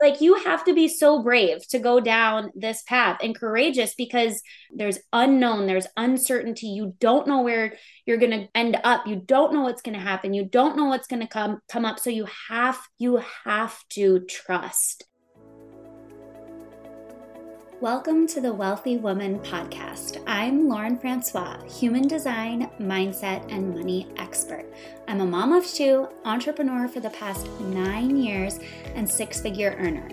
like you have to be so brave to go down this path and courageous because there's unknown, there's uncertainty. You don't know where you're going to end up. You don't know what's going to happen. You don't know what's going to come come up. So you have you have to trust. Welcome to the Wealthy Woman podcast. I'm Lauren Francois, human design, mindset, and money expert. I'm a mom of two, entrepreneur for the past nine years, and six figure earner.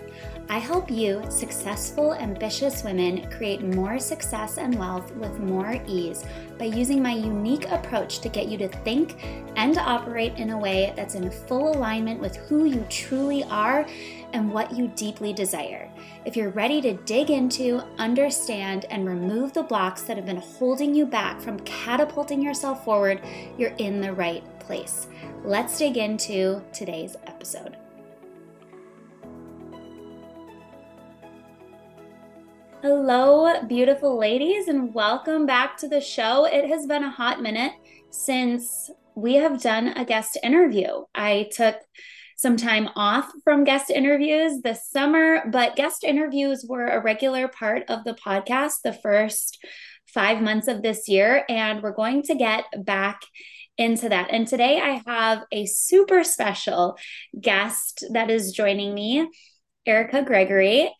I help you, successful, ambitious women, create more success and wealth with more ease by using my unique approach to get you to think and operate in a way that's in full alignment with who you truly are and what you deeply desire. If you're ready to dig into, understand, and remove the blocks that have been holding you back from catapulting yourself forward, you're in the right place. Let's dig into today's episode. Hello, beautiful ladies, and welcome back to the show. It has been a hot minute since we have done a guest interview. I took some time off from guest interviews this summer, but guest interviews were a regular part of the podcast the first five months of this year. And we're going to get back into that. And today I have a super special guest that is joining me, Erica Gregory.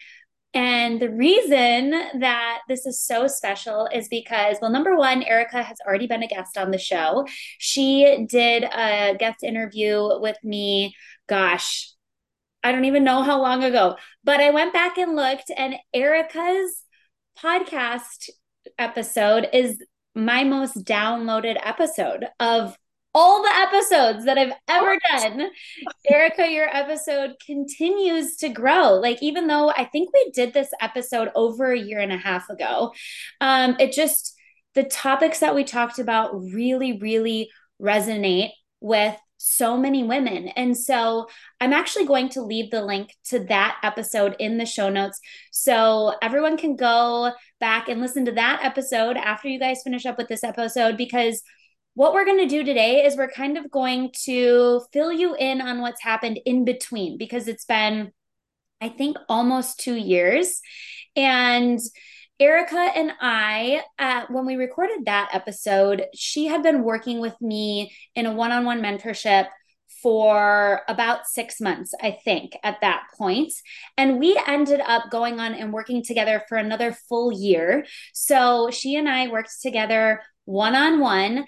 And the reason that this is so special is because, well, number one, Erica has already been a guest on the show. She did a guest interview with me, gosh, I don't even know how long ago, but I went back and looked, and Erica's podcast episode is my most downloaded episode of all the episodes that I've ever done. Erica, your episode continues to grow. Like, even though I think we did this episode over a year and a half ago, um, it just, the topics that we talked about really, really resonate with so many women. And so I'm actually going to leave the link to that episode in the show notes. So everyone can go back and listen to that episode after you guys finish up with this episode because what we're going to do today is we're kind of going to fill you in on what's happened in between because it's been, I think, almost two years. And Erica and I, uh, when we recorded that episode, she had been working with me in a one on one mentorship for about six months, I think, at that point. And we ended up going on and working together for another full year. So she and I worked together one on one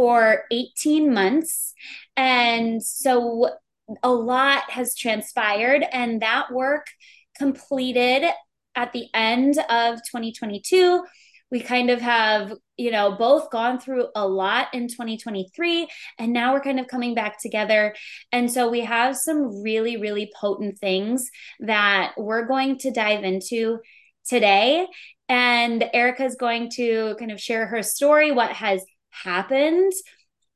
for 18 months. And so a lot has transpired, and that work completed at the end of 2022. We kind of have, you know, both gone through a lot in 2023, and now we're kind of coming back together. And so we have some really, really potent things that we're going to dive into today. And Erica's going to kind of share her story, what has happened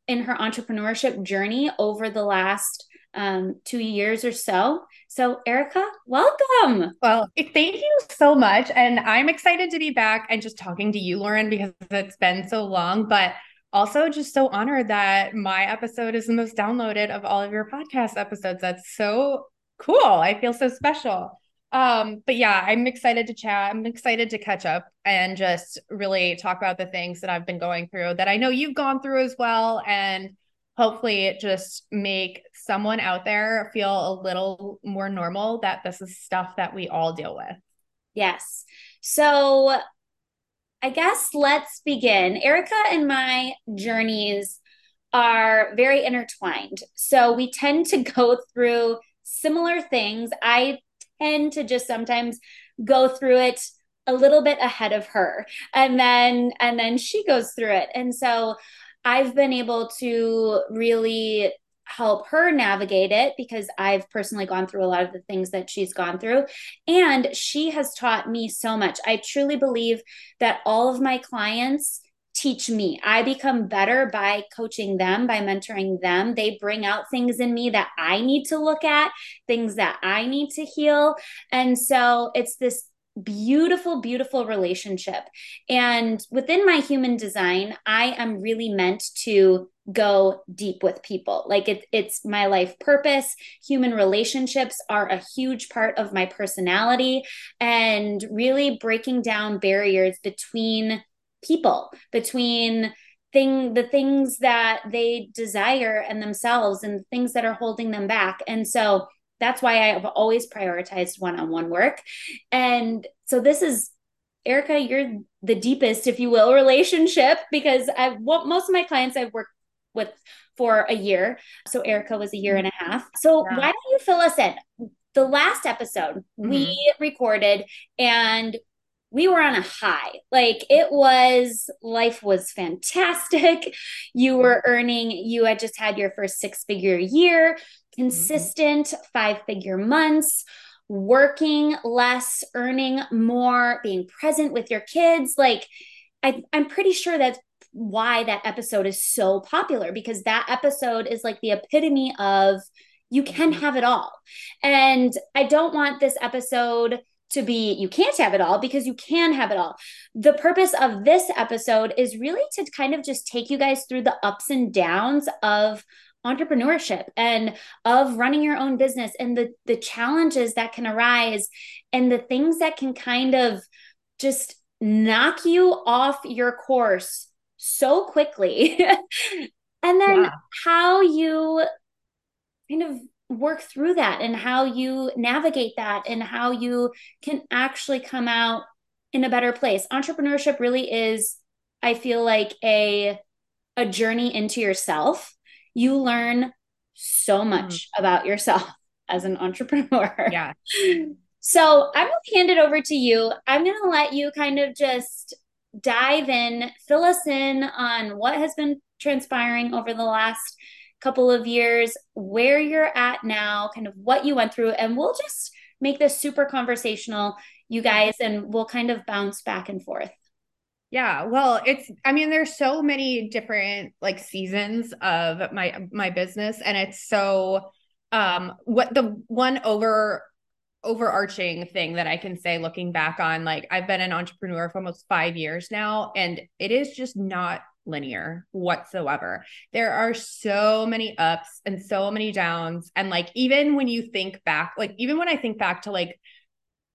in her entrepreneurship journey over the last um, two years or so. So, Erica, welcome. Well, thank you so much. And I'm excited to be back and just talking to you, Lauren, because it's been so long. But also, just so honored that my episode is the most downloaded of all of your podcast episodes. That's so cool. I feel so special. Um, but yeah, I'm excited to chat. I'm excited to catch up and just really talk about the things that I've been going through that I know you've gone through as well. And hopefully it just make someone out there feel a little more normal that this is stuff that we all deal with. Yes. So I guess let's begin. Erica and my journeys are very intertwined. So we tend to go through similar things. I tend to just sometimes go through it a little bit ahead of her and then and then she goes through it and so i've been able to really help her navigate it because I've personally gone through a lot of the things that she's gone through. And she has taught me so much. I truly believe that all of my clients teach me. I become better by coaching them, by mentoring them. They bring out things in me that I need to look at, things that I need to heal. And so it's this beautiful, beautiful relationship. And within my human design, I am really meant to go deep with people. Like it, it's my life purpose. Human relationships are a huge part of my personality and really breaking down barriers between people, between thing the things that they desire and themselves and the things that are holding them back. And so that's why I've always prioritized one-on-one work. And so this is Erica, you're the deepest, if you will, relationship because I've what most of my clients I've worked with for a year. So Erica was a year and a half. So yeah. why don't you fill us in? The last episode mm-hmm. we recorded and we were on a high. Like it was, life was fantastic. You were earning, you had just had your first six figure year, consistent mm-hmm. five figure months, working less, earning more, being present with your kids. Like I, I'm pretty sure that's why that episode is so popular because that episode is like the epitome of you can mm-hmm. have it all. And I don't want this episode to be you can't have it all because you can have it all. The purpose of this episode is really to kind of just take you guys through the ups and downs of entrepreneurship and of running your own business and the the challenges that can arise and the things that can kind of just knock you off your course so quickly and then yeah. how you kind of work through that and how you navigate that and how you can actually come out in a better place. Entrepreneurship really is I feel like a a journey into yourself. You learn so mm-hmm. much mm. about yourself as an entrepreneur. Yeah. So I'm going to hand it over to you. I'm going to let you kind of just dive in, fill us in on what has been transpiring over the last couple of years, where you're at now, kind of what you went through, and we'll just make this super conversational, you guys, and we'll kind of bounce back and forth. Yeah, well, it's I mean there's so many different like seasons of my my business and it's so um what the one over overarching thing that I can say looking back on like I've been an entrepreneur for almost 5 years now and it is just not linear whatsoever. There are so many ups and so many downs. And like, even when you think back, like, even when I think back to like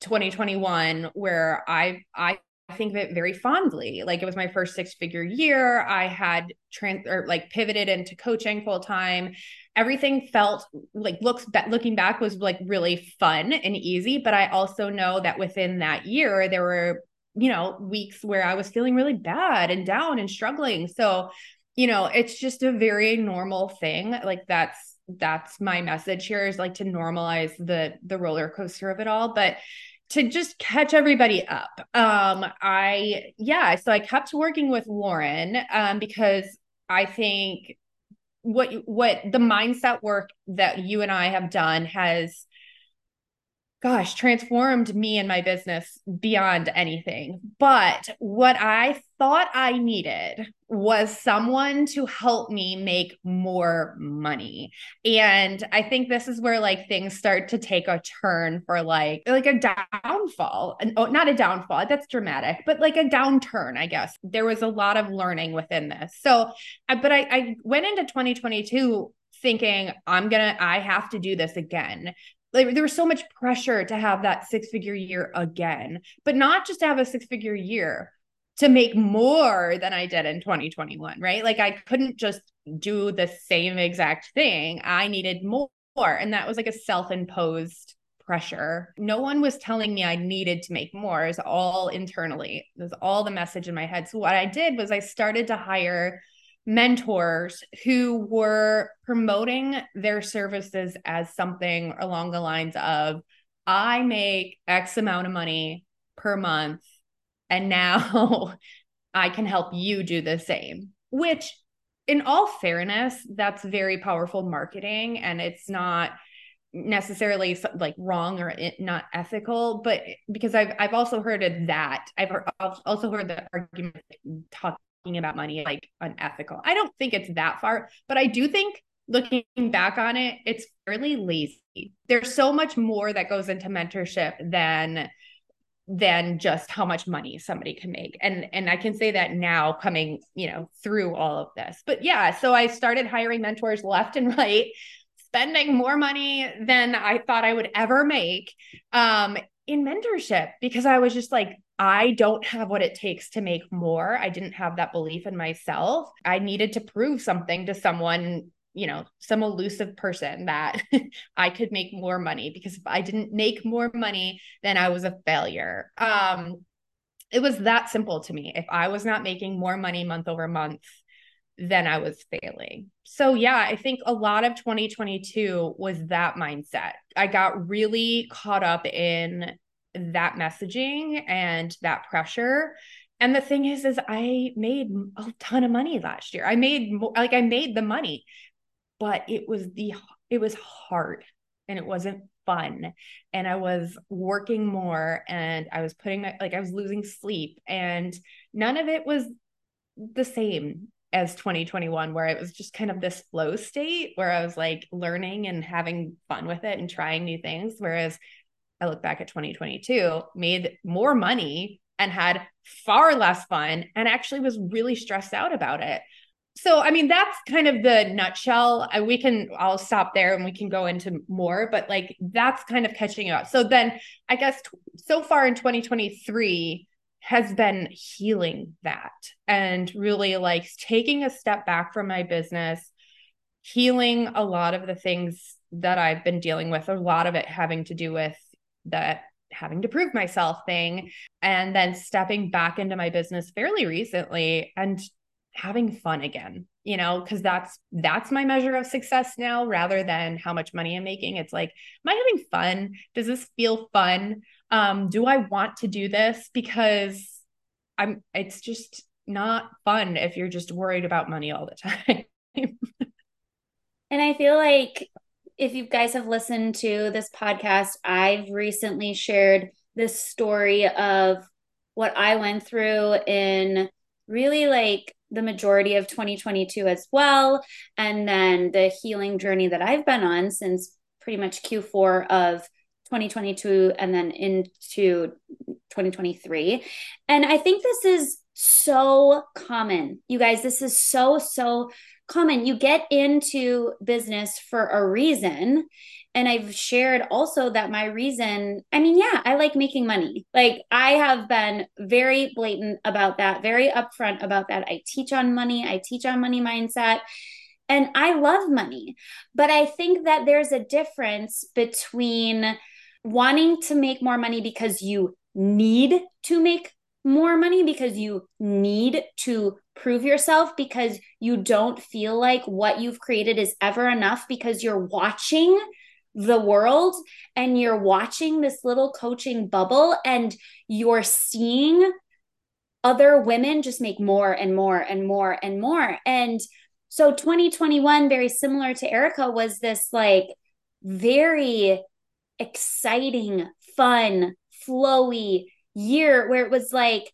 2021, where I, I, think of it very fondly. Like it was my first six figure year. I had trans or like pivoted into coaching full time. Everything felt like looks looking back was like really fun and easy. But I also know that within that year, there were you know, weeks where I was feeling really bad and down and struggling. So, you know, it's just a very normal thing. Like that's that's my message here is like to normalize the the roller coaster of it all, but to just catch everybody up. Um I yeah, so I kept working with Lauren um because I think what what the mindset work that you and I have done has gosh, transformed me and my business beyond anything. But what I thought I needed was someone to help me make more money. And I think this is where like things start to take a turn for like like a downfall. And oh, not a downfall, that's dramatic, but like a downturn, I guess. There was a lot of learning within this. So, but I, I went into 2022 thinking I'm going to I have to do this again like there was so much pressure to have that six figure year again, but not just to have a six figure year to make more than I did in 2021, right? Like I couldn't just do the same exact thing. I needed more. And that was like a self imposed pressure. No one was telling me I needed to make more. It was all internally. It was all the message in my head. So what I did was I started to hire mentors who were promoting their services as something along the lines of I make X amount of money per month, and now I can help you do the same. Which, in all fairness, that's very powerful marketing, and it's not necessarily like wrong or not ethical but because i've i've also heard of that i've, also heard the argument talk about money like unethical. I don't think it's that far, but I do think looking back on it, it's fairly lazy. There's so much more that goes into mentorship than than just how much money somebody can make. And and I can say that now coming, you know, through all of this. But yeah, so I started hiring mentors left and right, spending more money than I thought I would ever make um in mentorship because I was just like I don't have what it takes to make more. I didn't have that belief in myself. I needed to prove something to someone you know, some elusive person that I could make more money because if I didn't make more money, then I was a failure. Um, it was that simple to me. If I was not making more money month over month, then I was failing. So, yeah, I think a lot of 2022 was that mindset. I got really caught up in that messaging and that pressure. And the thing is is i made a ton of money last year. I made like i made the money but it was the it was hard and it wasn't fun. And i was working more and i was putting my like i was losing sleep. And none of it was the same as 2021 where it was just kind of this flow state where i was like learning and having fun with it and trying new things. Whereas i look back at 2022 made more money and had far less fun and actually was really stressed out about it. So i mean that's kind of the nutshell. We can i'll stop there and we can go into more but like that's kind of catching up. So then i guess t- so far in 2023 has been healing that and really like taking a step back from my business healing a lot of the things that i've been dealing with a lot of it having to do with that having to prove myself thing and then stepping back into my business fairly recently and having fun again you know because that's that's my measure of success now rather than how much money i'm making. It's like am i having fun? Does this feel fun? Um do i want to do this? Because i'm it's just not fun if you're just worried about money all the time. And i feel like if you guys have listened to this podcast i've recently shared this story of what i went through in really like the majority of 2022 as well. And then the healing journey that I've been on since pretty much Q4 of 2022 and then into 2023. And I think this is so common. You guys, this is so, so common. You get into business for a reason and I've shared also that my reason, I mean, yeah, I like making money. Like I have been very blatant about that, very upfront about that. I teach on money, I teach on money mindset. And I love money. But I think that there's a difference between wanting to make more money because you need to make more money because you need to prove yourself because you don't feel like what you've created is ever enough because you're watching the world and you're watching this little coaching bubble and you're seeing other women just make more and more and more and more. And so 2021, very similar to Erica, was this like very exciting, fun, flowy year where it was like,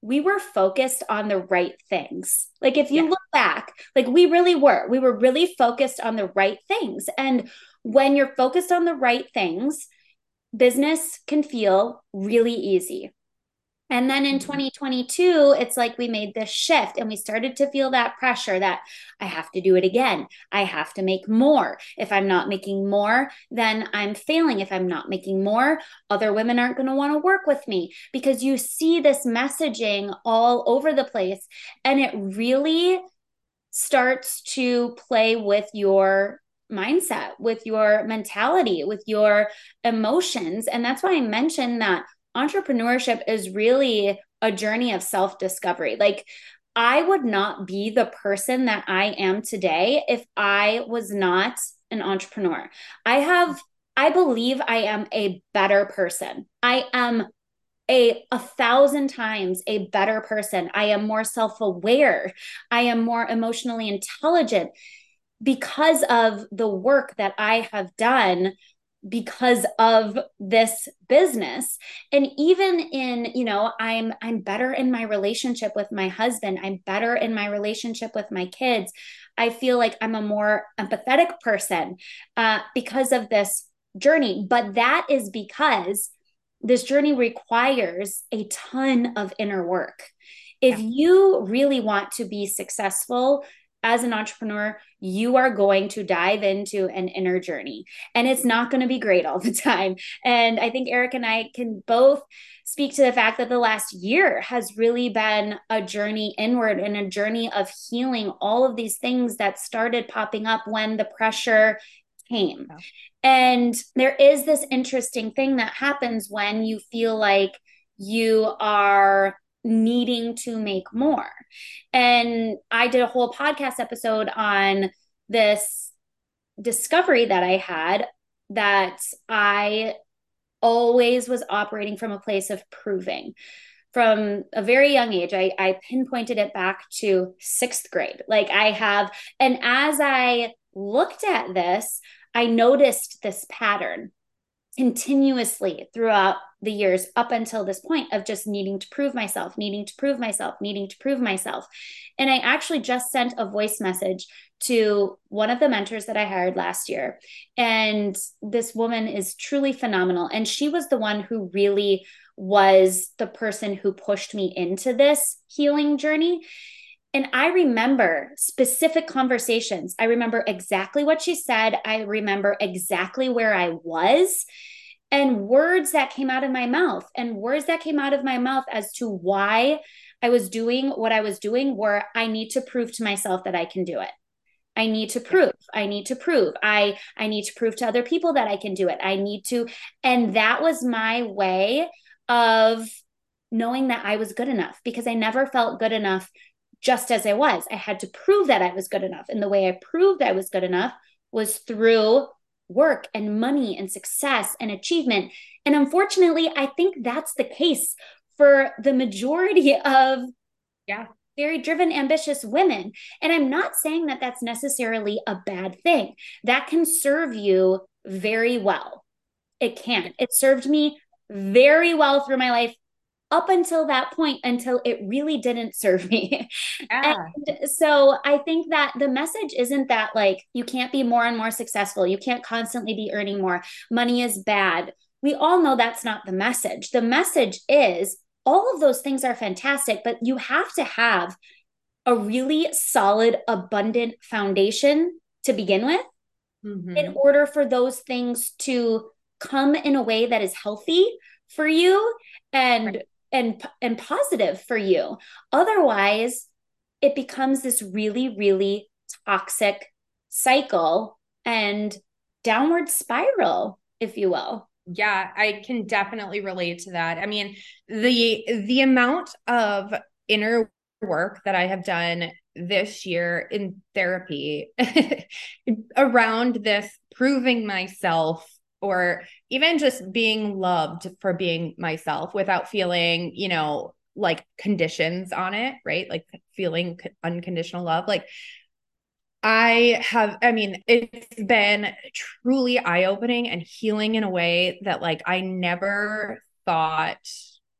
we were focused on the right things. Like if you yeah. look back, like we really were. We were really focused on the right things. And when you're focused on the right things, business can feel really easy. And then in 2022, mm-hmm. it's like we made this shift and we started to feel that pressure that I have to do it again. I have to make more. If I'm not making more, then I'm failing. If I'm not making more, other women aren't going to want to work with me because you see this messaging all over the place and it really starts to play with your mindset, with your mentality, with your emotions. And that's why I mentioned that entrepreneurship is really a journey of self discovery. Like, I would not be the person that I am today if I was not an entrepreneur. I have, I believe I am a better person. I am a a thousand times a better person. I am more self-aware. I am more emotionally intelligent because of the work that I have done because of this business and even in you know i'm i'm better in my relationship with my husband i'm better in my relationship with my kids i feel like i'm a more empathetic person uh, because of this journey but that is because this journey requires a ton of inner work. If yeah. you really want to be successful, as an entrepreneur, you are going to dive into an inner journey and it's not going to be great all the time. And I think Erica and I can both speak to the fact that the last year has really been a journey inward and a journey of healing all of these things that started popping up when the pressure came. And there is this interesting thing that happens when you feel like you are needing to make more. And I did a whole podcast episode on this discovery that I had that I always was operating from a place of proving. From a very young age, I, I pinpointed it back to sixth grade. Like I have, and as I looked at this, I noticed this pattern continuously throughout the years up until this point of just needing to prove myself, needing to prove myself, needing to prove myself. And I actually just sent a voice message to one of the mentors that I hired last year. And this woman is truly phenomenal. And she was the one who really was the person who pushed me into this healing journey. And I remember specific conversations. I remember exactly what she said. I remember exactly where I was and words that came out of my mouth and words that came out of my mouth as to why I was doing what I was doing were I need to prove to myself that I can do it. I need to prove. I need to prove. I I need to prove to other people that I can do it. I need to and that was my way of knowing that I was good enough because I never felt good enough just as I was. I had to prove that I was good enough. And the way I proved I was good enough was through work and money and success and achievement. And unfortunately, I think that's the case for the majority of yeah, very driven ambitious women. And I'm not saying that that's necessarily a bad thing. That can serve you very well. It can. It served me very well through my life up until that point until it really didn't serve me. Yeah. And so I think that the message isn't that like you can't be more and more successful, you can't constantly be earning more, money is bad. We all know that's not the message. The message is all of those things are fantastic, but you have to have a really solid, abundant foundation to begin with mm-hmm. in order for those things to come in a way that is healthy for you and right and and positive for you. Otherwise it becomes this really really toxic cycle and downward spiral if you will. Yeah i can definitely relate to that. I mean the the amount of inner work that i have done this year in therapy around this proving myself or even just being loved for being myself without feeling, you know, like conditions on it, right? Like feeling unconditional love. Like I have, I mean, it's been truly eye opening and healing in a way that like I never thought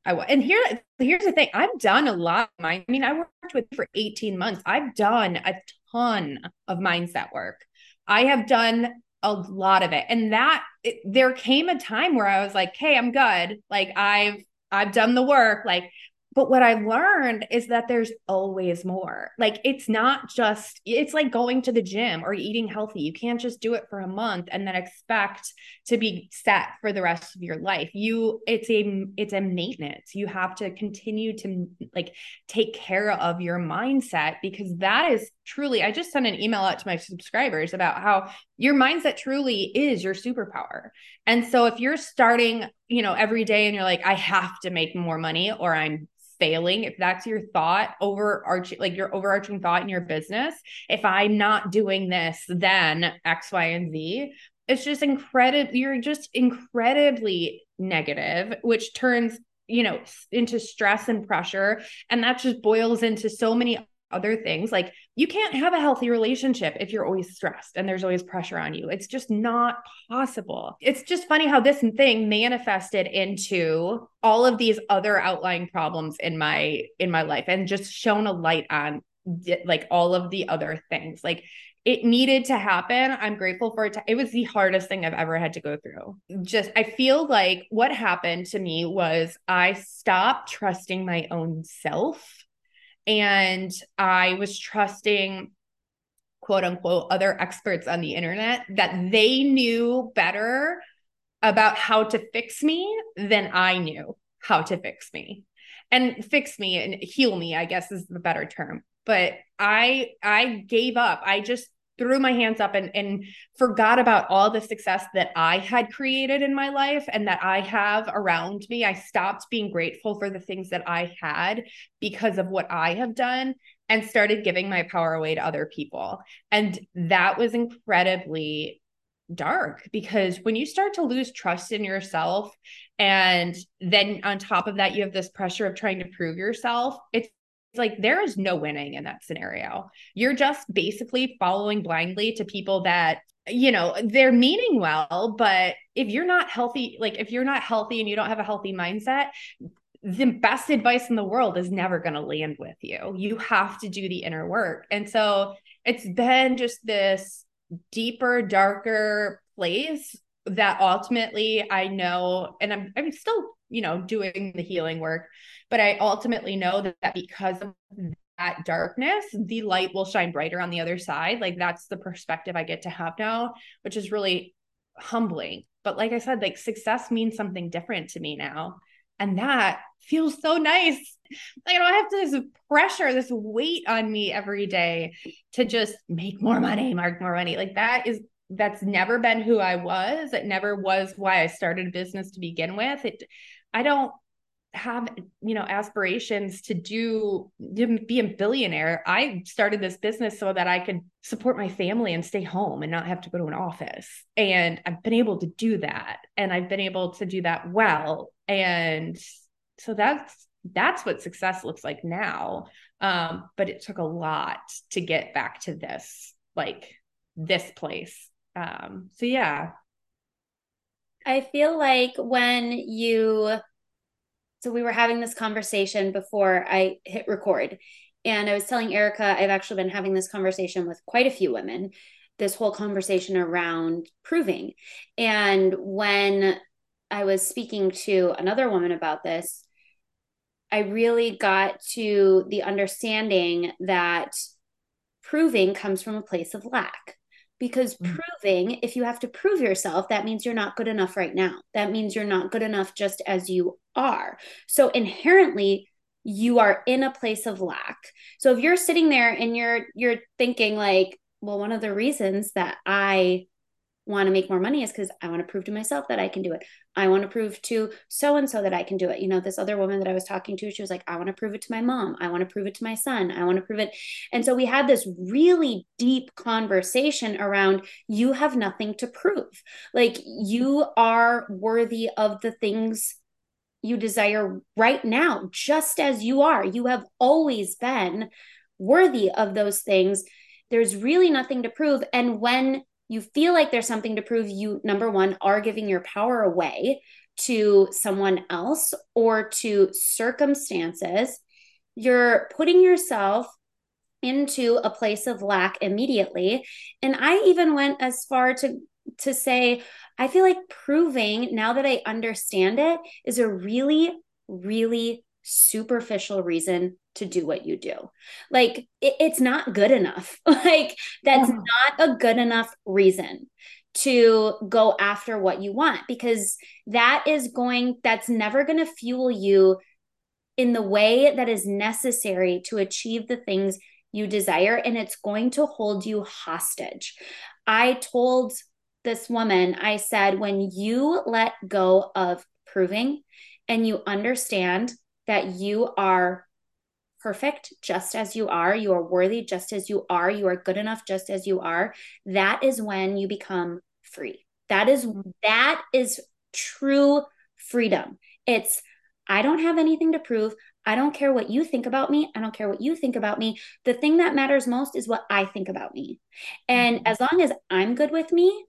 I would. And here, here's the thing I've done a lot. I mean, I worked with for 18 months. I've done a ton of mindset work. I have done a lot of it. And that it, there came a time where I was like, "Hey, I'm good. Like I've I've done the work. Like but what I learned is that there's always more. Like it's not just, it's like going to the gym or eating healthy. You can't just do it for a month and then expect to be set for the rest of your life. You, it's a, it's a maintenance. You have to continue to like take care of your mindset because that is truly, I just sent an email out to my subscribers about how your mindset truly is your superpower. And so if you're starting, you know, every day and you're like, I have to make more money or I'm failing, if that's your thought overarching, like your overarching thought in your business, if I'm not doing this, then X, Y, and Z, it's just incredible. You're just incredibly negative, which turns you know into stress and pressure and that just boils into so many other things. Like you can't have a healthy relationship if you're always stressed and there's always pressure on you. It's just not possible. It's just funny how this thing manifested into all of these other outlying problems in my in my life and just shown a light on like all of the other things. Like it needed to happen. I'm grateful for it. To, it was the hardest thing I've ever had to go through. Just, I feel like what happened to me was I stopped trusting my own self and I was trusting quote unquote other experts on the internet that they knew better about how to fix me than I knew how to fix me. And fix me and heal me, I guess is the better term but I I gave up. I just threw my hands up and and forgot about all the success that I had created in my life and that I have around me. I stopped being grateful for the things that I had because of what I have done and started giving my power away to other people. And that was incredibly dark because when you start to lose trust in yourself and then on top of that you have this pressure of trying to prove yourself it's like there is no winning in that scenario. You're just basically following blindly to people that you know they're meaning well but if you're not healthy like if you're not healthy and you don't have a healthy mindset the best advice in the world is never going to land with you you have to do the inner work and so it's been just this deeper darker place that ultimately i know and i'm i'm still you know doing the healing work but I ultimately know that, because of that darkness, the light will shine brighter on the other side. Like that's the perspective I get to have now, which is really humbling. But like I said, like success means something different to me now. And that feels so nice. Like I don't have this pressure, this weight on me every day to just make more money, mark more money. Like that is that's never been who I was. It never was why I started a business to begin with. It I don't have you know aspirations to do to be a billionaire i started this business so that i could support my family and stay home and not have to go to an office. And i've been able to do that. And i've been able to do that well. And so that's that's what success looks like now. Um but it took a lot to get back to this like this place. Um so yeah. I feel like when you so we were having this conversation before I hit record. And I was telling Erica, I've actually been having this conversation with quite a few women, this whole conversation around proving. And when I was speaking to another woman about this, I really got to the understanding that proving comes from a place of lack because mm. proving if you have to prove yourself that means you're not good enough right now. That means you're not good enough just as you are. So inherently you are in a place of lack. So if you're sitting there and you're you're thinking like well one of the reasons that i want to make more money is because I want to prove to myself that I can do it. I want to prove to so and so that I can do it. You know, this other woman that I was talking to, she was like, I want to prove it to my mom. I want to prove it to my son. I want to prove it. And so we had this really deep conversation around you have nothing to prove. Like you are worthy of the things you desire right now, just as you are. You have always been worthy of those things. There's really nothing to prove. And when you feel like there's something to prove, you, number one, are giving your power away to someone else or to circumstances. You're putting yourself into a place of lack immediately. And I even went as far to to say I feel like proving now that I understand it is a really really superficial reason to do what you do. Like it, it's not good enough. like that's yeah. not a good enough reason to go after what you want because that is going that's never going to fuel you in the way that is necessary to achieve the things you desire and it's going to hold you hostage. I told this woman, I said, when you let go of proving and you understand that you are perfect just as you are, you are worthy just as you are, you are good enough just as you are, that is when you become free. That is that is true freedom. It's I don't have anything to prove. I don't care what you think about me. I don't care what you think about me. The thing that matters most is what I think about me. And mm-hmm. as long as I'm good with me,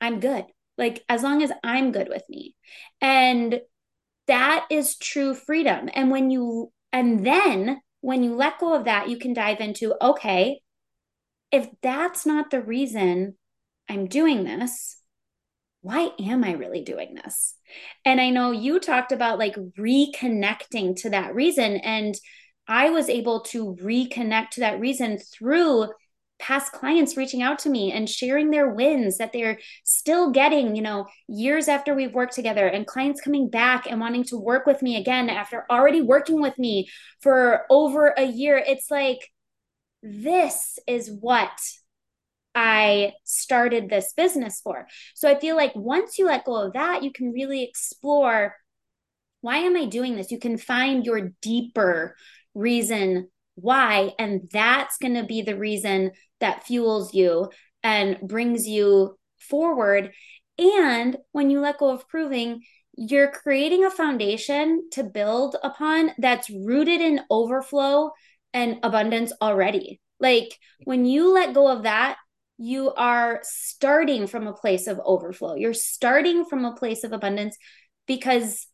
I'm good. Like as long as I'm good with me. And that is true freedom. And when you, and then when you let go of that, you can dive into, okay, if that's not the reason I'm doing this, why am I really doing this? And I know you talked about like reconnecting to that reason. And I was able to reconnect to that reason through past clients reaching out to me and sharing their wins that they're still getting, you know, years after we've worked together, and clients coming back and wanting to work with me again after already working with me for over a year. It's like, this is what I started this business for. So I feel like once you let go of that, you can really explore why am I doing this? You can find your deeper reason why. And that's going to be the reason that fuels you and brings you forward. And when you let go of proving, you're creating a foundation to build upon that's rooted in overflow and abundance already. Like when you let go of that, you are starting from a place of overflow. You're starting from a place of abundance because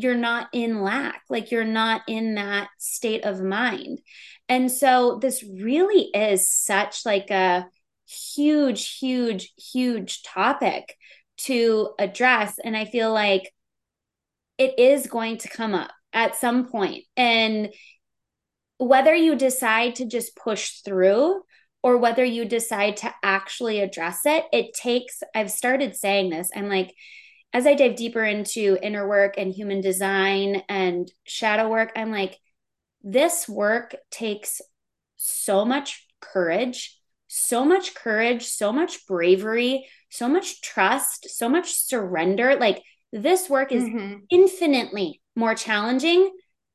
you're not in lack, like you're not in that state of mind. And so this really is such like a huge huge huge topic to address and I feel like it is going to come up at some point. and whether you decide to just push through or whether you decide to actually address it, it takes, I've started saying this. I'm like, as I dive deeper into inner work and human design and shadow work, I'm like, this work takes so much courage, so much courage, so much bravery, so much trust, so much surrender. Like, this work is mm-hmm. infinitely more challenging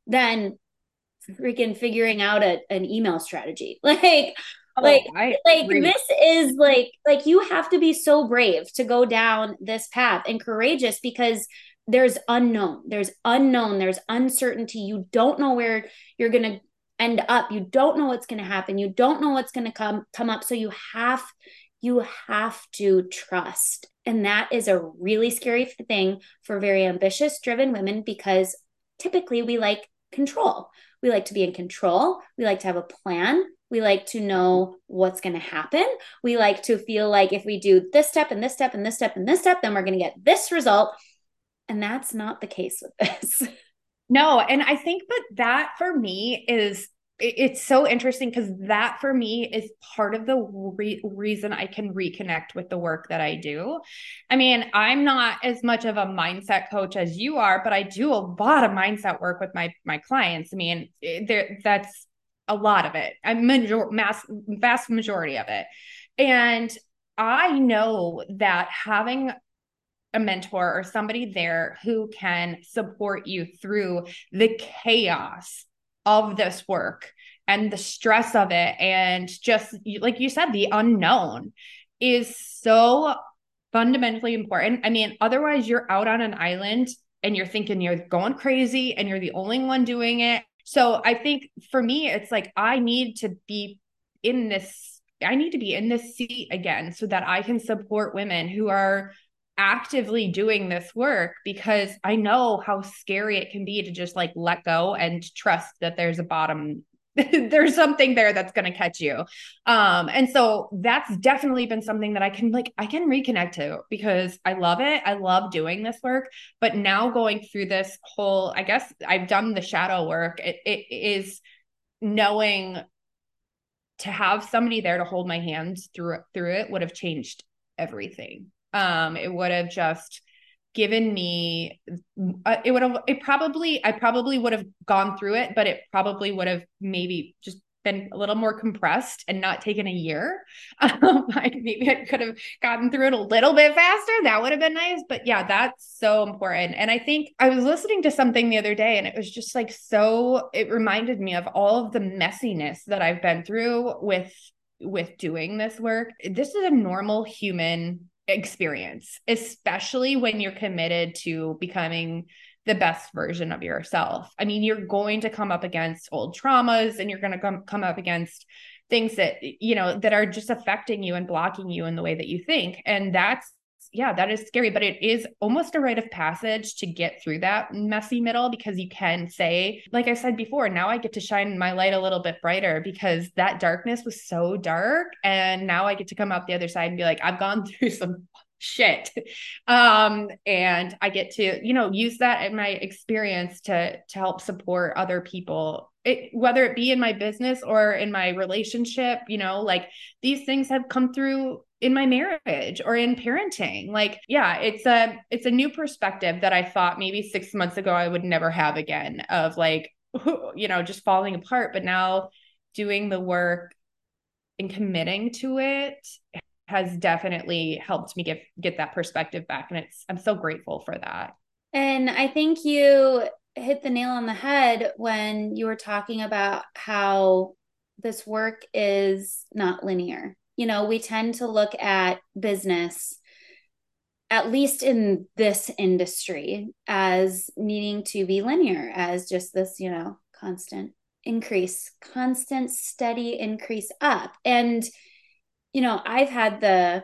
than freaking figuring out a, an email strategy. Like, Oh, like I like agree. this is like like you have to be so brave to go down this path and courageous because there's unknown. There's unknown. There's uncertainty. You don't know where you're going to end up. You don't know what's going to happen. You don't know what's going to come come up. So you have you have to trust. And that is a really scary thing for very ambitious driven women because typically we like control we like to be in control we like to have a plan we like to know what's going to happen. We like to feel like if we do this step and this step and this step and this step, then we're going to get this result. And that's not the case with this. No, and I think but that for me is it's so interesting because that for me is part of the re- reason I can reconnect with the work that I do. I mean, I'm not as much of a mindset coach as you are, but I do a lot of mindset work with my my clients. I mean, eh, there that's a lot of it. a major mass vast majority of it. And I know that having a mentor or somebody there who can support you through the chaos of this work and the stress of it and just like you said the unknown is so fundamentally important. I mean, otherwise you're out on an island and you're thinking you're going crazy and you're the only one doing it so I think for me, it's like I need to be in this, I need to be in this seat again so that I can support women who are actively doing this work because I know how scary it can be to just like let go and trust that there's a bottom there's something there that's going to catch you. Um and so that's definitely been something that i can like i can reconnect to because i love it. I love doing this work. But now going through this whole i guess i've done the shadow work. It, it is knowing to have somebody there to hold my hands through through it would have changed everything um it would have just given me uh, it would have it probably i probably would have gone through it but it probably would have maybe just been a little more compressed and not taken a year. Um, I, maybe i could have gotten through it a little bit faster. That would have been nice but yeah that's so important. And i think i was listening to something the other day and it was just like so it reminded me of all of the messiness that i've been through with with doing this work. This is a normal human experience, especially when you're committed to becoming the best version of yourself. I mean, you're going to come up against old traumas and you're going to come, come up against things that, you know, that are just affecting you and blocking you in the way that you think. And that's yeah, that is scary, but it is almost a rite of passage to get through that messy middle because you can say, like I said before, now I get to shine my light a little bit brighter because that darkness was so dark. And now I get to come out the other side and be like, I've gone through some shit. Um and i get to you know use that in my experience to to help support other people. It, whether it be in my business or in my relationship you know like these things have come through in my marriage or in parenting. Like yeah it's a it's a new perspective that i thought maybe 6 months ago i would never have again of like you know just falling apart but now doing the work and committing to it has definitely helped me get get that perspective back and it's I'm so grateful for that. And I think you hit the nail on the head when you were talking about how this work is not linear. You know, we tend to look at business at least in this industry as needing to be linear as just this, you know, constant increase, constant steady increase up. And you know, I've had the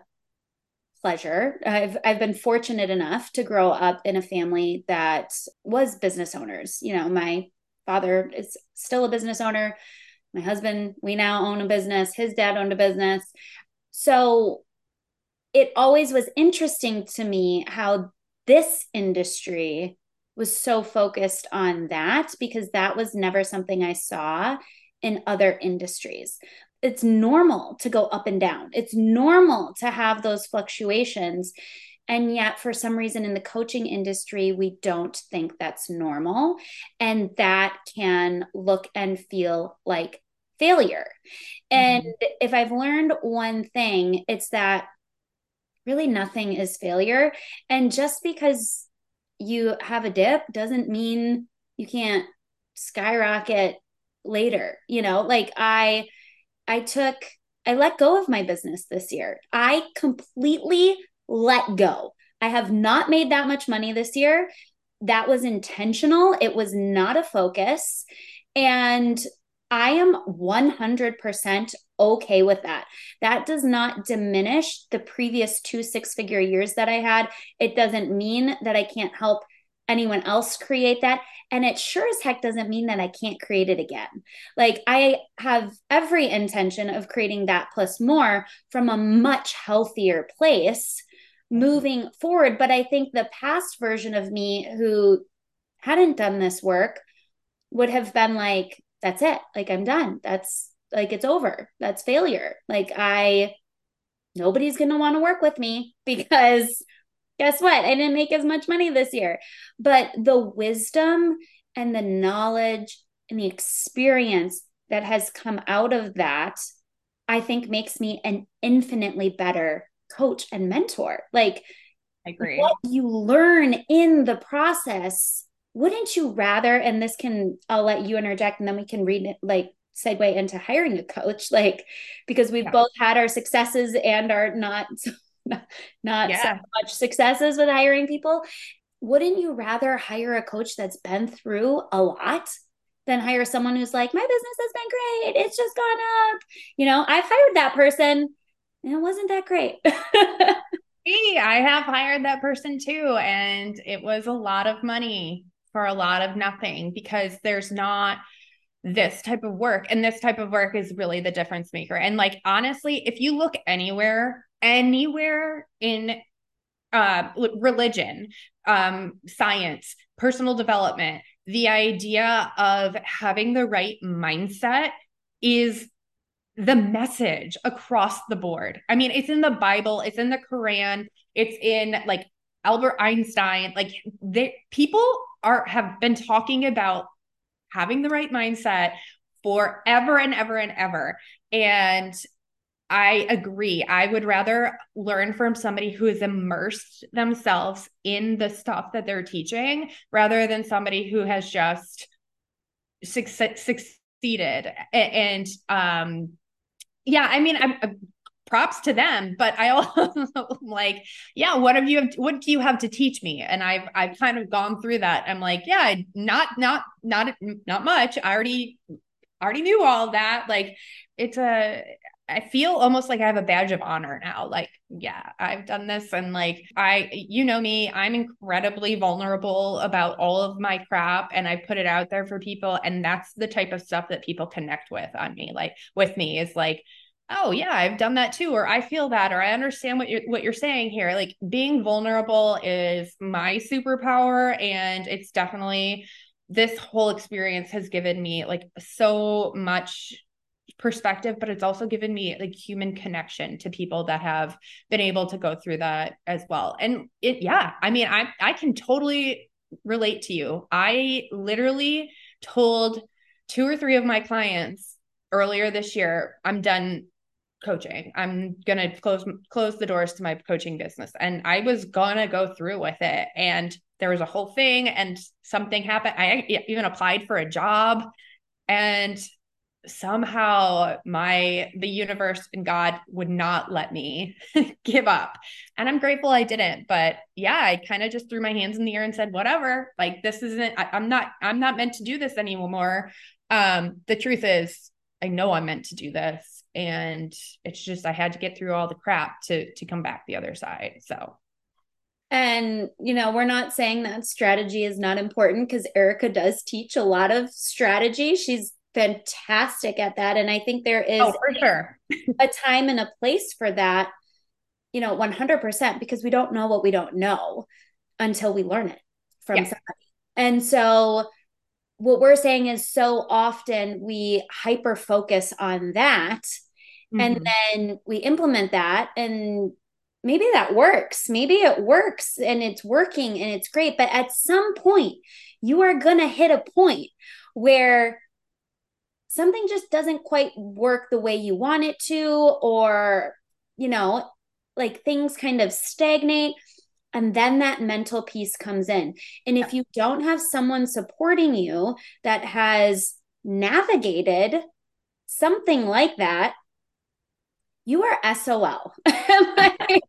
pleasure. I've I've been fortunate enough to grow up in a family that was business owners. You know, my father is still a business owner. My husband, we now own a business. His dad owned a business. So it always was interesting to me how this industry was so focused on that because that was never something I saw in other industries it's normal to go up and down. It's normal to have those fluctuations. And yet, for some reason, in the coaching industry, we don't think that's normal. And that can look and feel like failure. And mm-hmm. if I've learned one thing, it's that really nothing is failure. And just because you have a dip doesn't mean you can't skyrocket later. You know, like I, I took, I let go of my business this year. I completely let go. I have not made that much money this year. That was intentional, it was not a focus. And I am 100% okay with that. That does not diminish the previous two six figure years that I had. It doesn't mean that I can't help anyone else create that. And it sure as heck doesn't mean that I can't create it again. Like I have every intention of creating that plus more from a much healthier place moving forward. But I think the past version of me who hadn't done this work would have been like, that's it. Like I'm done. That's like it's over. That's failure. Like I, nobody's going to want to work with me because guess what? I didn't make as much money this year. But the wisdom and the knowledge and the experience that has come out of that, I think makes me an infinitely better coach and mentor. Like, I agree. What you learn in the process, wouldn't you rather? And this can, I'll let you interject and then we can read it, like, segue into hiring a coach, like, because we've yeah. both had our successes and our not so not yeah. so much successes with hiring people. Wouldn't you rather hire a coach that's been through a lot than hire someone who's like, my business has been great. It's just gone up. You know, I've hired that person and it wasn't that great. Me, I have hired that person too. And it was a lot of money for a lot of nothing because there's not this type of work. And this type of work is really the difference maker. And like, honestly, if you look anywhere anywhere in uh, religion, um, science, personal development, the idea of having the right mindset is the message across the board. I mean, it's in the Bible, it's in the Quran, it's in like Albert Einstein. Like they, people are have been talking about having the right mindset forever and ever and ever. And I agree. I would rather learn from somebody who has immersed themselves in the stuff that they're teaching rather than somebody who has just succeeded. And um, yeah, I mean, I'm, I'm props to them but i also like yeah what have you what do you have to teach me and i've i've kind of gone through that i'm like yeah not not not not much i already already knew all that like it's a I feel almost like I have a badge of honor now. Like, yeah, I've done this. And like, I, you know me, I'm incredibly vulnerable about all of my crap and I put it out there for people. And that's the type of stuff that people connect with on me, like with me is like, oh yeah i've done that too or i feel that or i understand what you're what you're saying here like being vulnerable is my superpower and it's definitely this whole experience has given me like so much perspective but it's also given me like human connection to people that have been able to go through that as well and it yeah i mean i i can totally relate to you i literally told two or three of my clients earlier this year i'm done coaching. I'm gonna close close the doors to my coaching business. And I was gonna go through with it. And there was a whole thing and something happened. I even applied for a job and somehow my the universe and God would not let me give up. And I'm grateful I didn't. But yeah, I kind of just threw my hands in the air and said, whatever, like this isn't I, I'm not I'm not meant to do this anymore. Um, the truth is I know I'm meant to do this and it's just I had to get through all the crap to to come back the other side. So and you know, we're not saying that strategy is not important because Erica does teach a lot of strategy. She's fantastic at that and I think there is oh, for sure. a time and a place for that. You know, 100% because we don't know what we don't know until we learn it from yeah. somebody. And so what we're saying is so often we hyper focus on that mm-hmm. and then we implement that and maybe that works maybe it works and it's working and it's great but at some point you are going to hit a point where something just doesn't quite work the way you want it to or you know like things kind of stagnate and then that mental piece comes in. And if you don't have someone supporting you that has navigated something like that, you are SOL. like,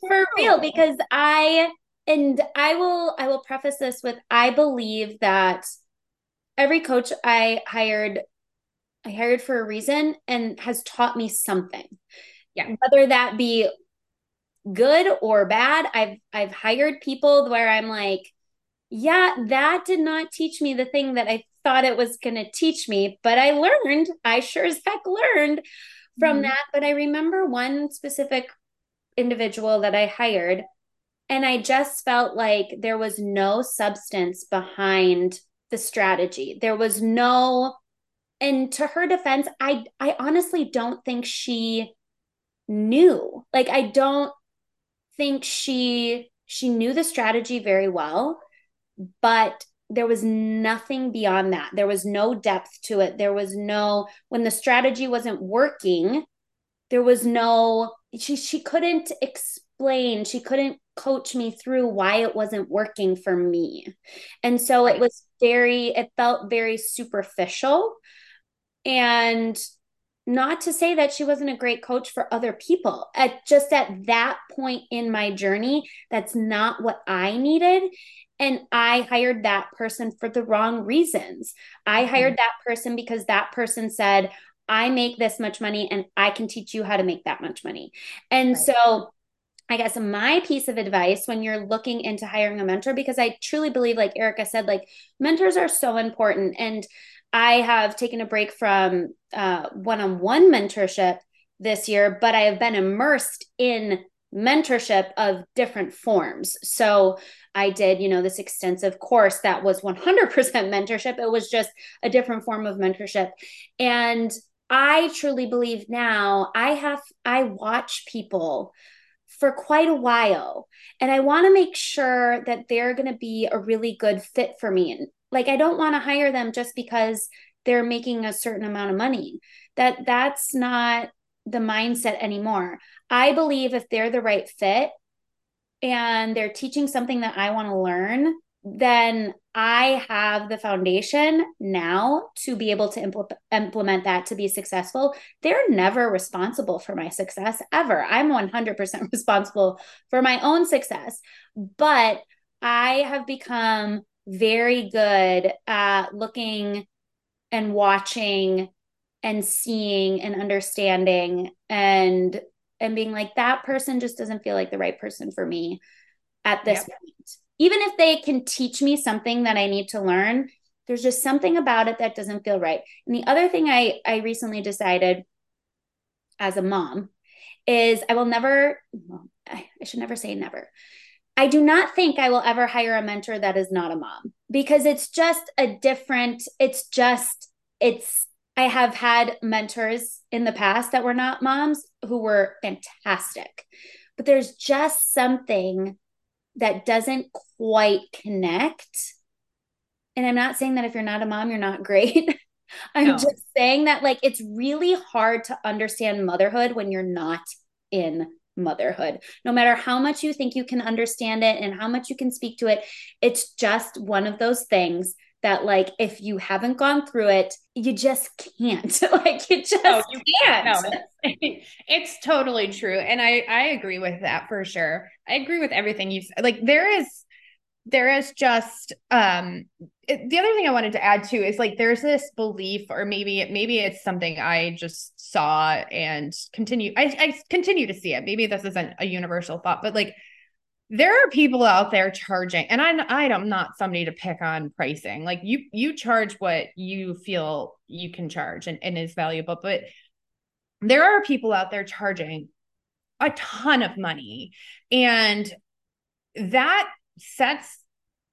for real because I and I will I will preface this with I believe that every coach I hired I hired for a reason and has taught me something. Yeah. Whether that be good or bad. I've I've hired people where I'm like, yeah, that did not teach me the thing that I thought it was going to teach me, but I learned. I sure as heck learned from mm-hmm. that. But I remember one specific individual that I hired, and I just felt like there was no substance behind the strategy. There was no, and to her defense, I I honestly don't think she knew. Like I don't think she she knew the strategy very well, but there was nothing beyond that. There was no depth to it. There was no when the strategy wasn't working, there was no she she couldn't explain, she couldn't coach me through why it wasn't working for me. And so it was very it felt very superficial and not to say that she wasn't a great coach for other people at just at that point in my journey that's not what i needed and i hired that person for the wrong reasons i mm-hmm. hired that person because that person said i make this much money and i can teach you how to make that much money and right. so I guess my piece of advice when you're looking into hiring a mentor, because I truly believe, like Erica said, like mentors are so important. And I have taken a break from one on one mentorship this year, but I have been immersed in mentorship of different forms. So I did, you know, this extensive course that was 100% mentorship. It was just a different form of mentorship. And I truly believe now I have, I watch people for quite a while and I want to make sure that they're going to be a really good fit for me. And like I don't want to hire them just because they're making a certain amount of money. That that's not the mindset anymore. I believe if they're the right fit and they're teaching something that I want to learn, then I have the foundation now to be able to impl- implement that to be successful. They're never responsible for my success ever. I'm 100% responsible for my own success. But I have become very good at looking and watching and seeing and understanding and and being like that person just doesn't feel like the right person for me at this yep. point even if they can teach me something that i need to learn there's just something about it that doesn't feel right and the other thing i i recently decided as a mom is i will never well, I, I should never say never I do not think I will ever hire a mentor that is not a mom because it's just a different, it's just, it's I have had mentors in the past that were not moms who were fantastic. But there's just something that doesn't quite connect. And I'm not saying that if you're not a mom, you're not great. I'm no. just saying that, like, it's really hard to understand motherhood when you're not in motherhood. No matter how much you think you can understand it and how much you can speak to it, it's just one of those things that like if you haven't gone through it you just can't. Like you just no, you can't, No. it's totally true and i i agree with that for sure. I agree with everything you said like there is there is just um it, the other thing i wanted to add too is like there's this belief or maybe maybe it's something i just saw and continue i, I continue to see it. Maybe this isn't a universal thought but like there are people out there charging and I, i'm not somebody to pick on pricing. Like you you charge what you feel you can charge and, and is valuable but there are people out there charging a ton of money. And that sets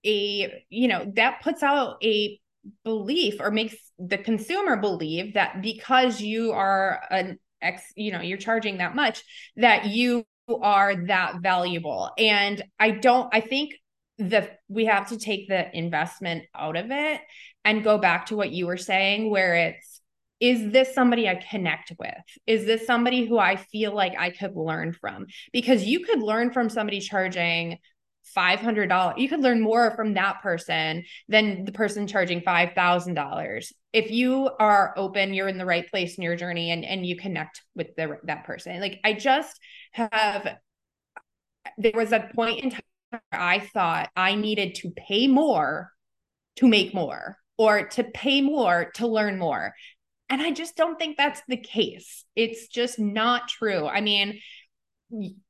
a you know that puts out a belief or makes the consumer believe that because you are an ex you know you're charging that much that you are that valuable. And I don't, I think that we have to take the investment out of it and go back to what you were saying, where it's, is this somebody I connect with? Is this somebody who I feel like I could learn from? Because you could learn from somebody charging $500 you could learn more from that person than the person charging $5000 if you are open you're in the right place in your journey and and you connect with the, that person. Like i just have there was a point in time where i thought i needed to pay more to make more or to pay more to learn more. And i just don't think that's the case. It's just not true. I mean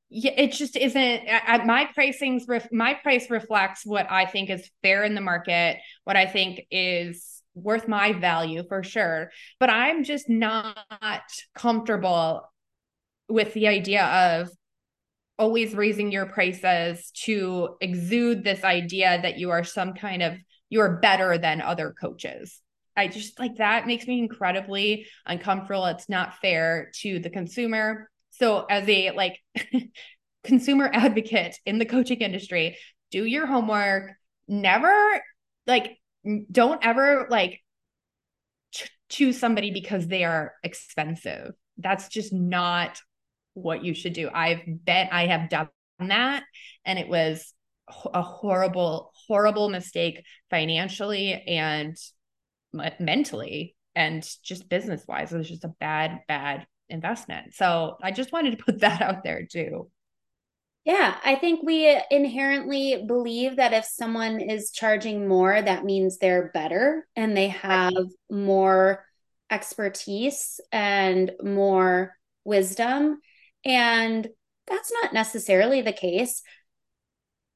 yeah, it just isn't my pricing's ref, my price reflects what I think is fair in the market, what I think is worth my value for sure. But I'm just not comfortable with the idea of always raising your prices to exude this idea that you are some kind of you're better than other coaches. I just like that makes me incredibly uncomfortable. It's not fair to the consumer so, as a like consumer advocate in the coaching industry, do your homework. Never like don't ever like ch- choose somebody because they are expensive. That's just not what you should do. I've bet I have done that and it was a horrible horrible mistake financially and mentally and just business wise it was just a bad bad investment. So I just wanted to put that out there too. Yeah, I think we inherently believe that if someone is charging more, that means they're better and they have more expertise and more wisdom. And that's not necessarily the case.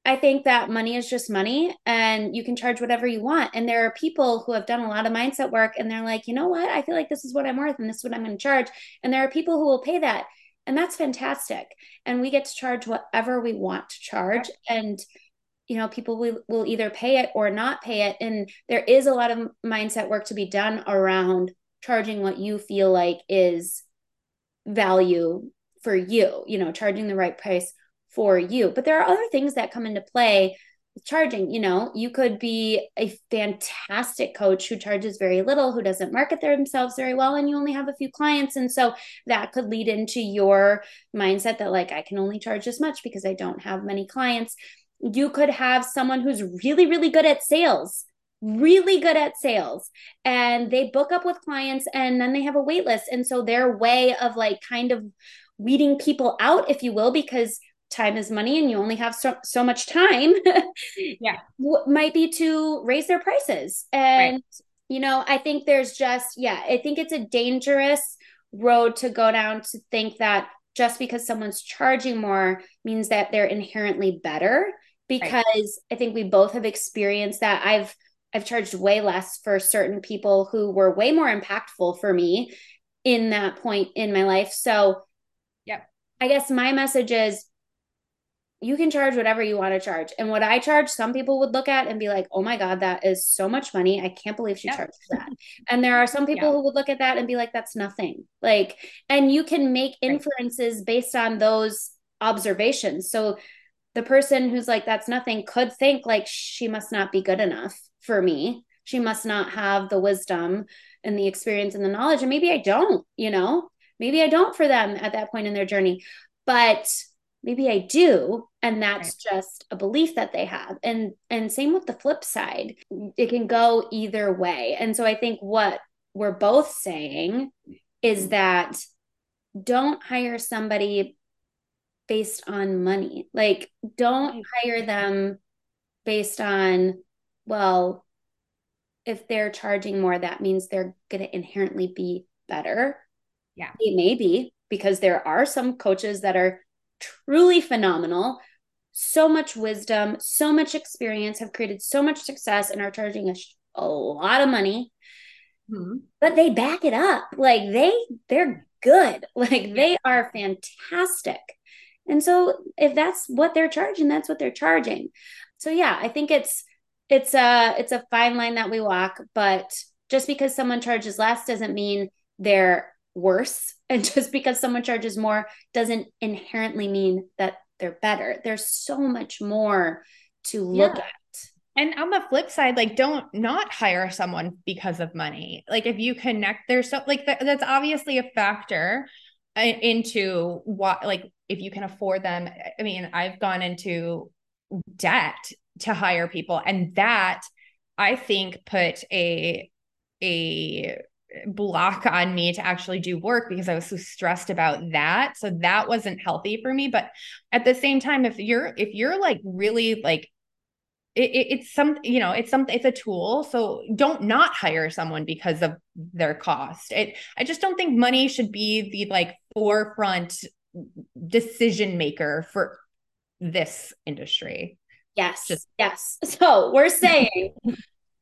I think that money is just money and you can charge whatever you want. And there are people who have done a lot of mindset work and they're like, you know what? I feel like this is what I'm worth and this is what I'm going to charge. And there are people who will pay that. And that's fantastic. And we get to charge whatever we want to charge. And, you know, people will, will either pay it or not pay it. And there is a lot of mindset work to be done around charging what you feel like is value for you, you know, charging the right price for you. But there are other things that come into play with charging. You know, you could be a fantastic coach who charges very little, who doesn't market themselves very well, and you only have a few clients. And so that could lead into your mindset that, like, I can only charge this much because I don't have many clients. You could have someone who's really, really good at sales really good at sales and they book up with clients and then they have a wait list and so their way of like kind of weeding people out if you will because time is money and you only have so, so much time yeah might be to raise their prices and right. you know, I think there's just, yeah, I think it's a dangerous road to go down to think that just because someone's charging more means that they're inherently better because right. I think we both have experienced that. I've I've charged way less for certain people who were way more impactful for me in that point in my life. So, yeah. I guess my message is you can charge whatever you want to charge. And what I charge, some people would look at and be like, oh my God, that is so much money. I can't believe she yep. charges that. And there are some people who would look at that and be like, that's nothing. Like, and you can make inferences right. based on those observations. So the person who's like, that's nothing could think like she must not be good enough for me. She must not have the wisdom and the experience and the knowledge. And maybe I don't, you know, maybe I don't for them at that point in their journey. But maybe I do and that's right. just a belief that they have. And and same with the flip side it can go either way. And so I think what we're both saying is that don't hire somebody based on money. Like don't hire them based on well if they're charging more that means they're going to inherently be better. Yeah. It may be because there are some coaches that are truly phenomenal. So much wisdom, so much experience, have created so much success, and are charging a, a lot of money. Mm-hmm. But they back it up. Like they, they're good. Like they are fantastic. And so if that's what they're charging, that's what they're charging. So yeah, I think it's it's a it's a fine line that we walk, but just because someone charges less doesn't mean they're worse. And just because someone charges more doesn't inherently mean that they're better. There's so much more to look yeah. at. And on the flip side like don't not hire someone because of money. Like if you connect there's so like th- that's obviously a factor uh, into what like if you can afford them. I mean i've gone into debt to hire people and that i think put a a block on me to actually do work because I was so stressed about that. So that wasn't healthy for me. But at the same time, if you're if you're like really like it, it, it's some you know it's something it's a tool. So don't not hire someone because of their cost. It i just don't think money should be the like forefront decision maker for this industry. Yes. Just yes. So we're saying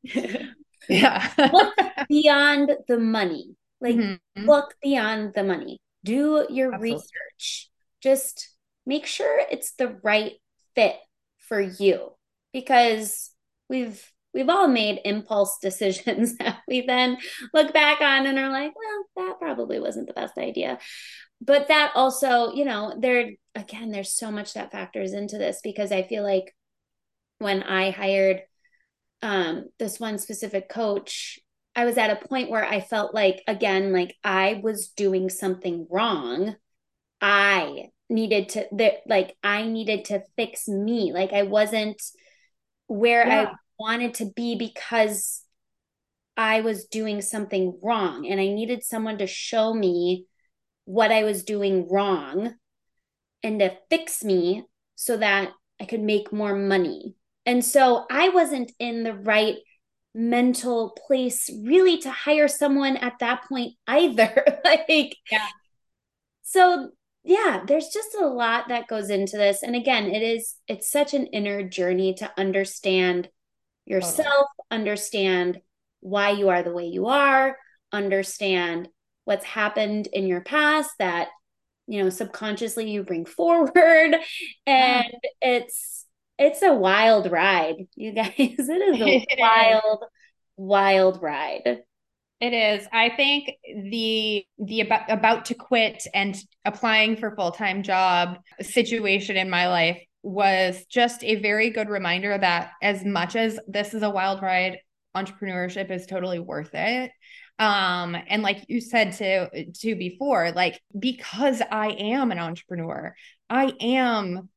Yeah. look beyond the money. Like mm-hmm. look beyond the money. Do your Absolutely. research. Just make sure it's the right fit for you because we've we've all made impulse decisions that we then look back on and are like, well, that probably wasn't the best idea. But that also, you know, there again, there's so much that factors into this because I feel like when I hired um, this one specific coach, I was at a point where I felt like, again, like I was doing something wrong. I needed to, that like, I needed to fix me. Like, I wasn't where yeah. I wanted to be because I was doing something wrong. And I needed someone to show me what I was doing wrong and to fix me so that I could make more money. And so I wasn't in the right mental place really to hire someone at that point either. like, yeah. So, yeah, there's just a lot that goes into this. And again, it is, it's such an inner journey to understand yourself, understand why you are the way you are, understand what's happened in your past that, you know, subconsciously you bring forward. And yeah. it's, it's a wild ride, you guys. It is a wild, wild ride. It is. I think the the about about to quit and applying for full-time job situation in my life was just a very good reminder that as much as this is a wild ride, entrepreneurship is totally worth it. Um, and like you said to to before, like because I am an entrepreneur, I am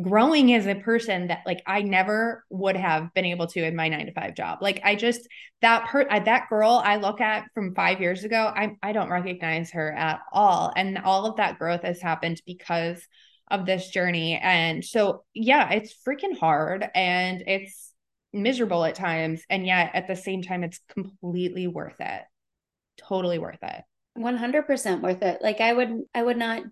growing as a person that like I never would have been able to in my 9 to 5 job. Like I just that per uh, that girl I look at from 5 years ago, I I don't recognize her at all and all of that growth has happened because of this journey and so yeah, it's freaking hard and it's miserable at times. And yet at the same time, it's completely worth it. Totally worth it. 100% worth it. Like I would, I would not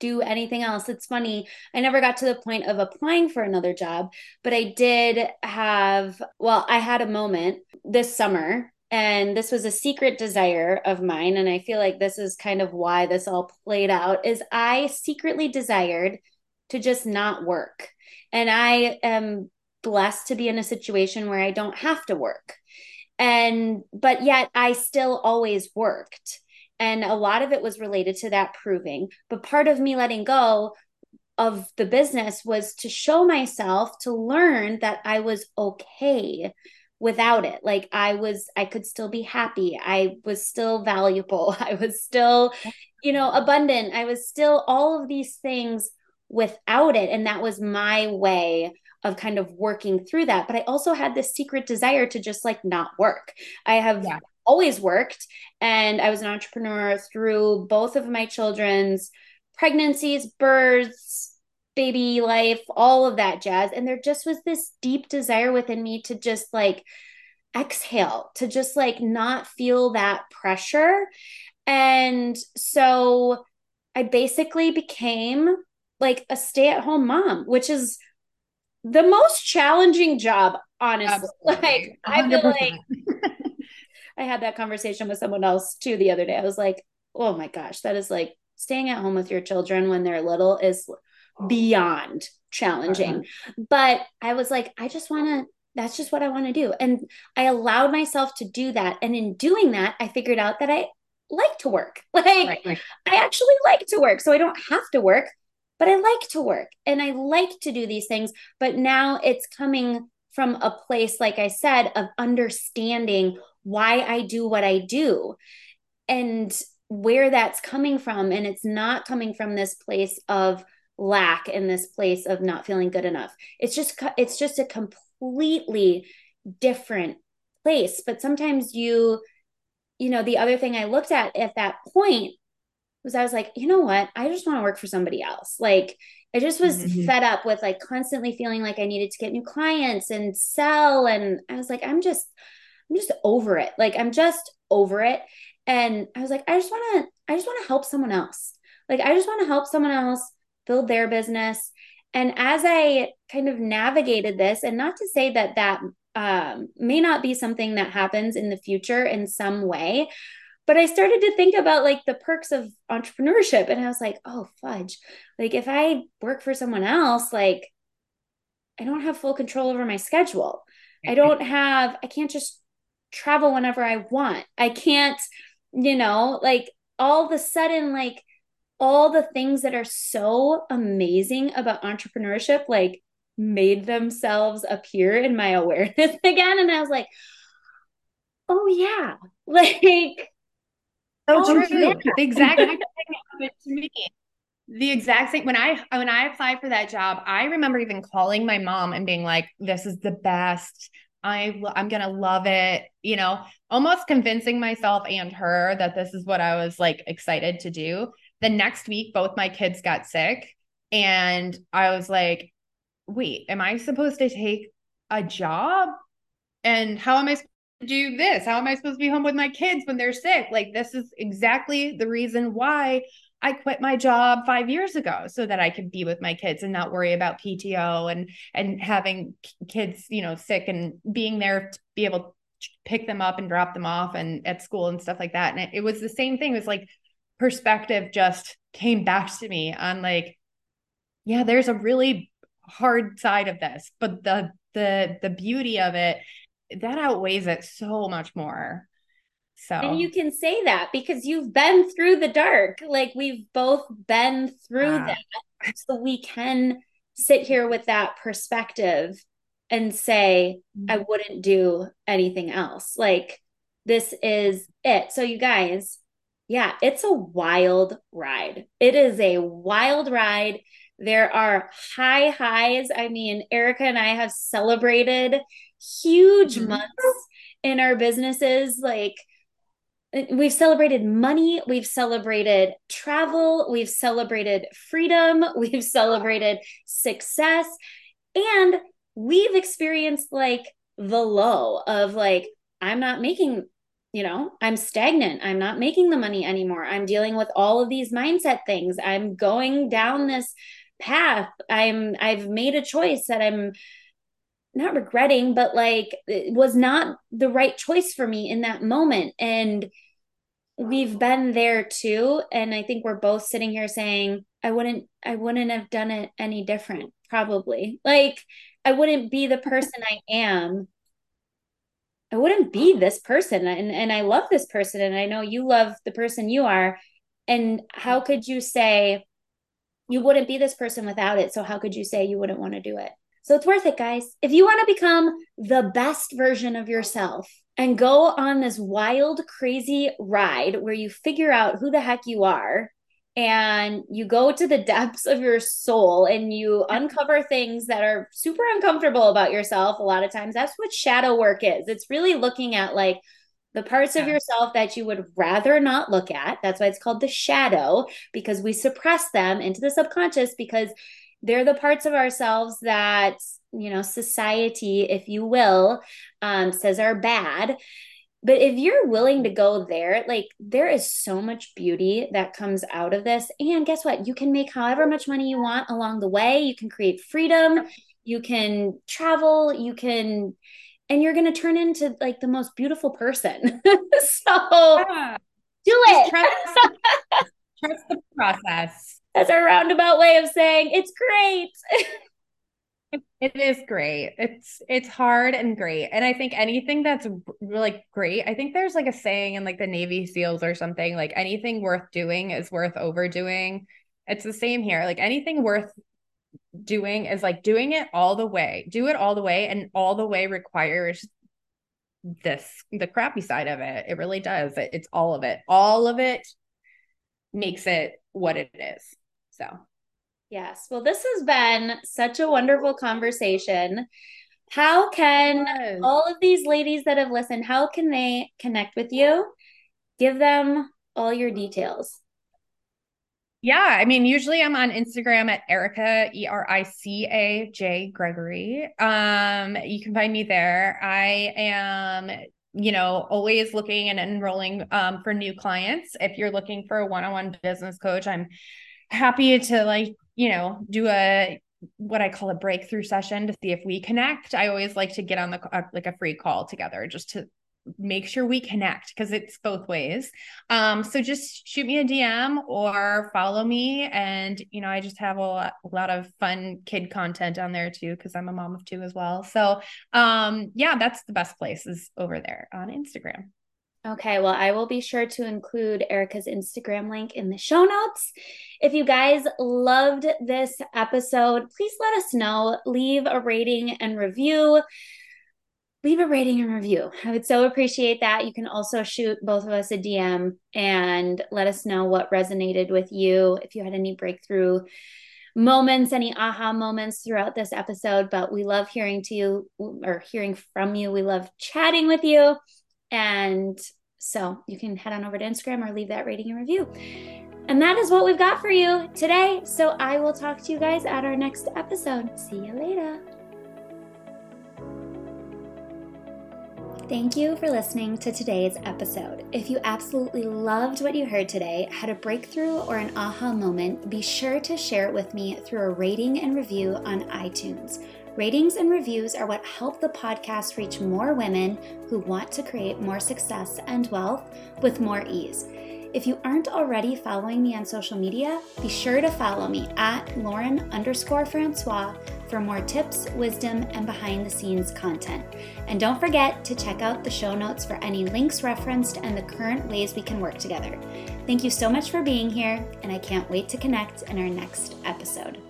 do anything else. It's funny. I never got to the point of applying for another job, but I did have, well, I had a moment this summer and this was a secret desire of mine and I feel like this is kind of why this all played out is I secretly desired to just not work. And I am blessed to be in a situation where I don't have to work. And but yet I still always worked and a lot of it was related to that proving. But part of me letting go of the business was to show myself to learn that I was okay without it. Like I was, I could still be happy. I was still valuable. I was still, you know, abundant. I was still all of these things without it. And that was my way of kind of working through that. But I also had this secret desire to just like not work. I have yeah always worked. And I was an entrepreneur through both of my children's pregnancies, births, baby life, all of that jazz. And there just was this deep desire within me to just like exhale, to just like not feel that pressure. And so I basically became like a stay at home mom, which is the most challenging job, honestly. Absolutely. Like, 100%. I feel like I had that conversation with someone else too the other day. I was like, oh my gosh, that is like staying at home with your children when they're little is beyond challenging. Uh-huh. But I was like, I just want to, that's just what I want to do. And I allowed myself to do that. And in doing that, I figured out that I like to work. Like, right, right. I actually like to work. So I don't have to work, but I like to work and I like to do these things. But now it's coming from a place, like I said, of understanding why I do what I do and where that's coming from. And it's not coming from this place of lack and this place of not feeling good enough. It's just, it's just a completely different place. But sometimes you, you know, the other thing I looked at at that point was I was like, you know what? I just want to work for somebody else. Like, I just was mm-hmm. fed up with like constantly feeling like I needed to get new clients and sell. And I was like, I'm just, I'm just over it. Like I'm just over it. And I was like, I just want to, I just want to help someone else. Like I just want to help someone else build their business. And as I kind of navigated this, and not to say that that um, may not be something that happens in the future in some way, but I started to think about like the perks of entrepreneurship. And I was like, oh, fudge. Like if I work for someone else, like I don't have full control over my schedule. I don't have, I can't just travel whenever I want. I can't, you know, like all of a sudden, like all the things that are so amazing about entrepreneurship, like made themselves appear in my awareness again. And I was like, oh yeah, like so oh, true. Yeah. The exact thing happened to me. The exact same when I when I applied for that job, I remember even calling my mom and being like, "This is the best. I I'm gonna love it, you know, almost convincing myself and her that this is what I was like excited to do. The next week, both my kids got sick, and I was like, wait, am I supposed to take a job? And how am I supposed to do this? How am I supposed to be home with my kids when they're sick? Like, this is exactly the reason why I quit my job five years ago so that I could be with my kids and not worry about PTO and and having kids, you know, sick and being there to be able to pick them up and drop them off and at school and stuff like that. And it, it was the same thing. It was like perspective just came back to me on like, yeah, there's a really hard side of this, but the the the beauty of it that outweighs it so much more. So and you can say that because you've been through the dark. Like we've both been through that. So we can sit here with that perspective and say, mm-hmm. I wouldn't do anything else. Like this is it. So you guys, yeah, it's a wild ride. It is a wild ride. There are high highs. I mean, Erica and I have celebrated huge mm-hmm. months in our businesses. Like we've celebrated money, we've celebrated travel, we've celebrated freedom, we've celebrated success, and we've experienced like the low of like, I'm not making, you know, I'm stagnant. I'm not making the money anymore. I'm dealing with all of these mindset things. I'm going down this path. I'm, I've made a choice that I'm, not regretting, but like it was not the right choice for me in that moment. And we've been there too. And I think we're both sitting here saying, I wouldn't, I wouldn't have done it any different, probably. Like I wouldn't be the person I am. I wouldn't be this person. And and I love this person. And I know you love the person you are. And how could you say you wouldn't be this person without it? So how could you say you wouldn't want to do it? So it's worth it, guys. If you want to become the best version of yourself and go on this wild, crazy ride where you figure out who the heck you are and you go to the depths of your soul and you uncover things that are super uncomfortable about yourself, a lot of times that's what shadow work is. It's really looking at like, the parts yeah. of yourself that you would rather not look at. That's why it's called the shadow, because we suppress them into the subconscious because they're the parts of ourselves that you know society if you will um, says are bad. But if you're willing to go there like there is so much beauty that comes out of this. And guess what? You can make however much money you want along the way. You can create freedom. You can travel. You can and you're going to turn into like the most beautiful person. So yeah. do it. trust, trust the process that's a roundabout way of saying it's great. it is great. It's it's hard and great. And I think anything that's like great, I think there's like a saying in like the Navy SEALs or something, like anything worth doing is worth overdoing. It's the same here. Like anything worth doing is like doing it all the way. Do it all the way and all the way requires this the crappy side of it. It really does. It, it's all of it. All of it makes it what it is. So, yes. Well, this has been such a wonderful conversation. How can all of these ladies that have listened, how can they connect with you? Give them all your details. Yeah, I mean, usually I'm on Instagram at Erica E R I C A J Gregory. Um, you can find me there. I am, you know, always looking and enrolling um, for new clients. If you're looking for a one-on-one business coach, I'm happy to like, you know, do a what I call a breakthrough session to see if we connect. I always like to get on the uh, like a free call together just to make sure we connect because it's both ways. Um, so just shoot me a DM or follow me. And, you know, I just have a lot, a lot of fun kid content on there too, because I'm a mom of two as well. So um, yeah, that's the best place is over there on Instagram. Okay, well, I will be sure to include Erica's Instagram link in the show notes. If you guys loved this episode, please let us know. Leave a rating and review. Leave a rating and review. I would so appreciate that. You can also shoot both of us a DM and let us know what resonated with you. If you had any breakthrough moments, any aha moments throughout this episode. But we love hearing to you or hearing from you. We love chatting with you. And so you can head on over to Instagram or leave that rating and review. And that is what we've got for you today. So I will talk to you guys at our next episode. See you later. Thank you for listening to today's episode. If you absolutely loved what you heard today, had a breakthrough or an aha moment, be sure to share it with me through a rating and review on iTunes. Ratings and reviews are what help the podcast reach more women who want to create more success and wealth with more ease. If you aren't already following me on social media, be sure to follow me at Lauren underscore Francois for more tips, wisdom, and behind the scenes content. And don't forget to check out the show notes for any links referenced and the current ways we can work together. Thank you so much for being here, and I can't wait to connect in our next episode.